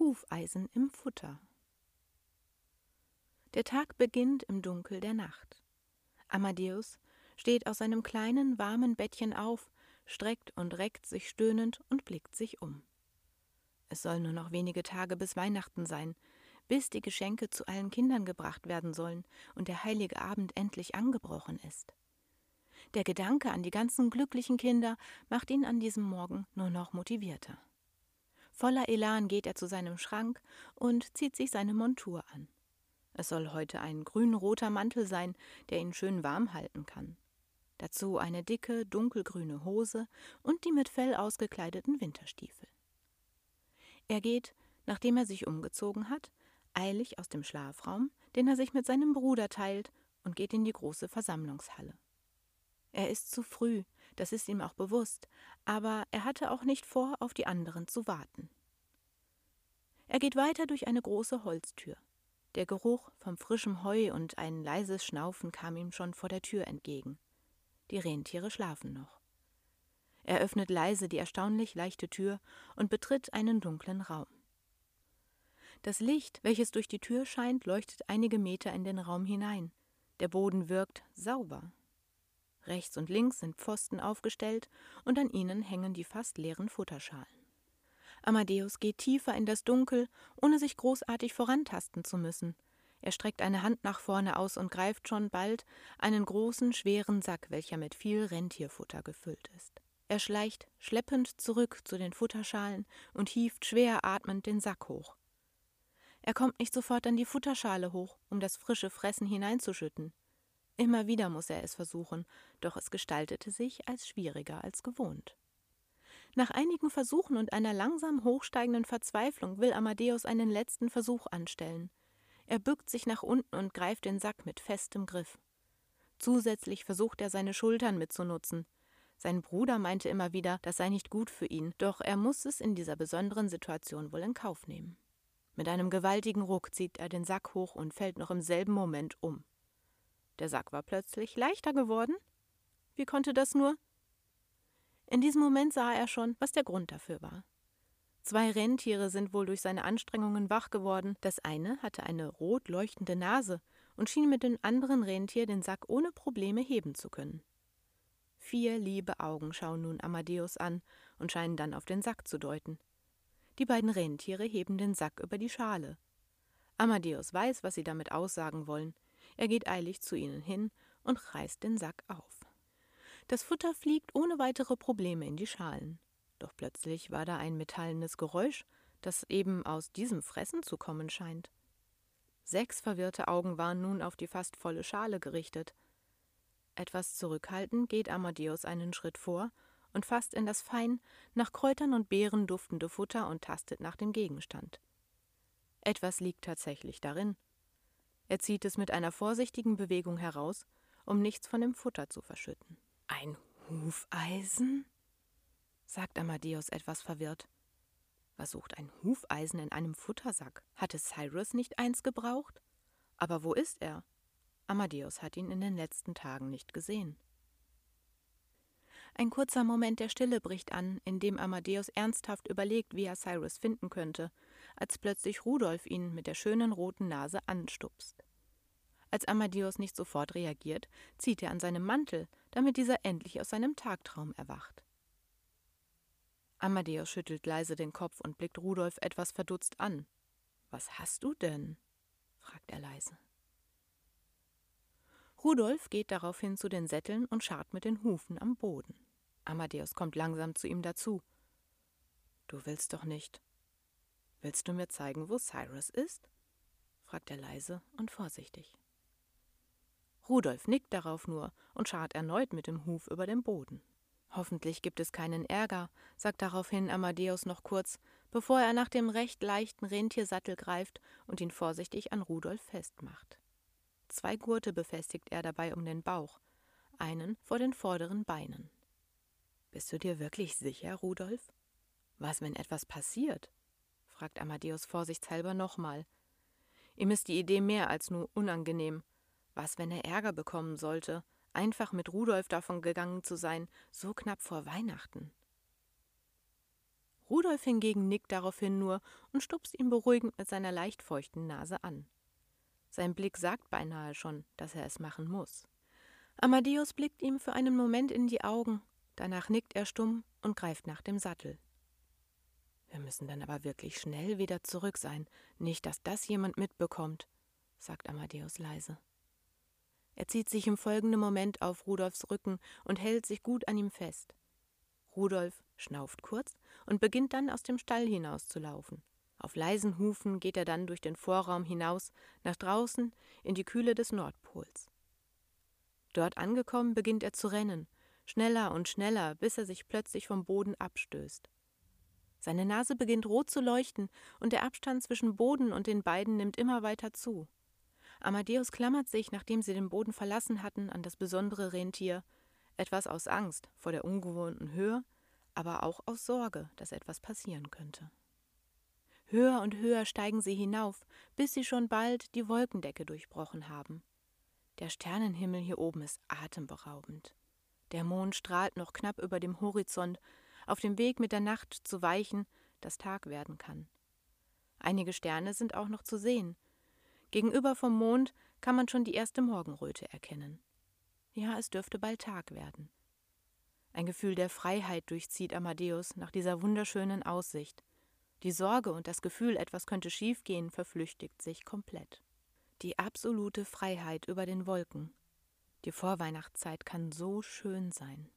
Hufeisen im Futter. Der Tag beginnt im Dunkel der Nacht. Amadeus steht aus seinem kleinen, warmen Bettchen auf, streckt und reckt sich stöhnend und blickt sich um. Es soll nur noch wenige Tage bis Weihnachten sein, bis die Geschenke zu allen Kindern gebracht werden sollen und der heilige Abend endlich angebrochen ist. Der Gedanke an die ganzen glücklichen Kinder macht ihn an diesem Morgen nur noch motivierter. Voller Elan geht er zu seinem Schrank und zieht sich seine Montur an. Es soll heute ein grün-roter Mantel sein, der ihn schön warm halten kann. Dazu eine dicke, dunkelgrüne Hose und die mit Fell ausgekleideten Winterstiefel. Er geht, nachdem er sich umgezogen hat, eilig aus dem Schlafraum, den er sich mit seinem Bruder teilt, und geht in die große Versammlungshalle. Er ist zu früh, das ist ihm auch bewusst, aber er hatte auch nicht vor, auf die anderen zu warten. Er geht weiter durch eine große Holztür. Der Geruch vom frischem Heu und ein leises Schnaufen kam ihm schon vor der Tür entgegen. Die Rentiere schlafen noch. Er öffnet leise die erstaunlich leichte Tür und betritt einen dunklen Raum. Das Licht, welches durch die Tür scheint, leuchtet einige Meter in den Raum hinein. Der Boden wirkt sauber. Rechts und links sind Pfosten aufgestellt und an ihnen hängen die fast leeren Futterschalen. Amadeus geht tiefer in das Dunkel, ohne sich großartig vorantasten zu müssen. Er streckt eine Hand nach vorne aus und greift schon bald einen großen, schweren Sack, welcher mit viel Rentierfutter gefüllt ist. Er schleicht schleppend zurück zu den Futterschalen und hieft schwer atmend den Sack hoch. Er kommt nicht sofort an die Futterschale hoch, um das frische Fressen hineinzuschütten. Immer wieder muss er es versuchen, doch es gestaltete sich als schwieriger als gewohnt. Nach einigen Versuchen und einer langsam hochsteigenden Verzweiflung will Amadeus einen letzten Versuch anstellen. Er bückt sich nach unten und greift den Sack mit festem Griff. Zusätzlich versucht er seine Schultern mitzunutzen. Sein Bruder meinte immer wieder, das sei nicht gut für ihn, doch er muss es in dieser besonderen Situation wohl in Kauf nehmen. Mit einem gewaltigen Ruck zieht er den Sack hoch und fällt noch im selben Moment um. Der Sack war plötzlich leichter geworden. Wie konnte das nur? In diesem Moment sah er schon, was der Grund dafür war. Zwei Rentiere sind wohl durch seine Anstrengungen wach geworden. Das eine hatte eine rot leuchtende Nase und schien mit dem anderen Rentier den Sack ohne Probleme heben zu können. Vier liebe Augen schauen nun Amadeus an und scheinen dann auf den Sack zu deuten. Die beiden Rentiere heben den Sack über die Schale. Amadeus weiß, was sie damit aussagen wollen. Er geht eilig zu ihnen hin und reißt den Sack auf. Das Futter fliegt ohne weitere Probleme in die Schalen. Doch plötzlich war da ein metallenes Geräusch, das eben aus diesem Fressen zu kommen scheint. Sechs verwirrte Augen waren nun auf die fast volle Schale gerichtet. Etwas zurückhaltend geht Amadeus einen Schritt vor und fasst in das fein nach Kräutern und Beeren duftende Futter und tastet nach dem Gegenstand. Etwas liegt tatsächlich darin. Er zieht es mit einer vorsichtigen Bewegung heraus, um nichts von dem Futter zu verschütten. Ein Hufeisen? sagt Amadeus etwas verwirrt. Was sucht ein Hufeisen in einem Futtersack? Hatte Cyrus nicht eins gebraucht? Aber wo ist er? Amadeus hat ihn in den letzten Tagen nicht gesehen. Ein kurzer Moment der Stille bricht an, in dem Amadeus ernsthaft überlegt, wie er Cyrus finden könnte, als plötzlich Rudolf ihn mit der schönen roten Nase anstupst. Als Amadeus nicht sofort reagiert, zieht er an seinem Mantel, damit dieser endlich aus seinem Tagtraum erwacht. Amadeus schüttelt leise den Kopf und blickt Rudolf etwas verdutzt an. Was hast du denn? fragt er leise. Rudolf geht daraufhin zu den Sätteln und scharrt mit den Hufen am Boden. Amadeus kommt langsam zu ihm dazu. Du willst doch nicht. Willst du mir zeigen, wo Cyrus ist? fragt er leise und vorsichtig. Rudolf nickt darauf nur und scharrt erneut mit dem Huf über den Boden. Hoffentlich gibt es keinen Ärger, sagt daraufhin Amadeus noch kurz, bevor er nach dem recht leichten Rentiersattel greift und ihn vorsichtig an Rudolf festmacht. Zwei Gurte befestigt er dabei um den Bauch, einen vor den vorderen Beinen. Bist du dir wirklich sicher, Rudolf? Was, wenn etwas passiert? Fragt Amadeus vorsichtshalber nochmal. Ihm ist die Idee mehr als nur unangenehm, was, wenn er Ärger bekommen sollte, einfach mit Rudolf davon gegangen zu sein, so knapp vor Weihnachten? Rudolf hingegen nickt daraufhin nur und stupst ihn beruhigend mit seiner leicht feuchten Nase an. Sein Blick sagt beinahe schon, dass er es machen muss. Amadeus blickt ihm für einen Moment in die Augen, danach nickt er stumm und greift nach dem Sattel. Wir müssen dann aber wirklich schnell wieder zurück sein, nicht, dass das jemand mitbekommt, sagt Amadeus leise. Er zieht sich im folgenden Moment auf Rudolfs Rücken und hält sich gut an ihm fest. Rudolf schnauft kurz und beginnt dann aus dem Stall hinauszulaufen. Auf leisen Hufen geht er dann durch den Vorraum hinaus, nach draußen in die Kühle des Nordpols. Dort angekommen beginnt er zu rennen, schneller und schneller, bis er sich plötzlich vom Boden abstößt. Seine Nase beginnt rot zu leuchten, und der Abstand zwischen Boden und den beiden nimmt immer weiter zu. Amadeus klammert sich, nachdem sie den Boden verlassen hatten, an das besondere Rentier, etwas aus Angst vor der ungewohnten Höhe, aber auch aus Sorge, dass etwas passieren könnte. Höher und höher steigen sie hinauf, bis sie schon bald die Wolkendecke durchbrochen haben. Der Sternenhimmel hier oben ist atemberaubend. Der Mond strahlt noch knapp über dem Horizont, auf dem Weg mit der Nacht zu weichen, das Tag werden kann. Einige Sterne sind auch noch zu sehen. Gegenüber vom Mond kann man schon die erste Morgenröte erkennen. Ja, es dürfte bald Tag werden. Ein Gefühl der Freiheit durchzieht Amadeus nach dieser wunderschönen Aussicht. Die Sorge und das Gefühl, etwas könnte schiefgehen, verflüchtigt sich komplett. Die absolute Freiheit über den Wolken. Die Vorweihnachtszeit kann so schön sein.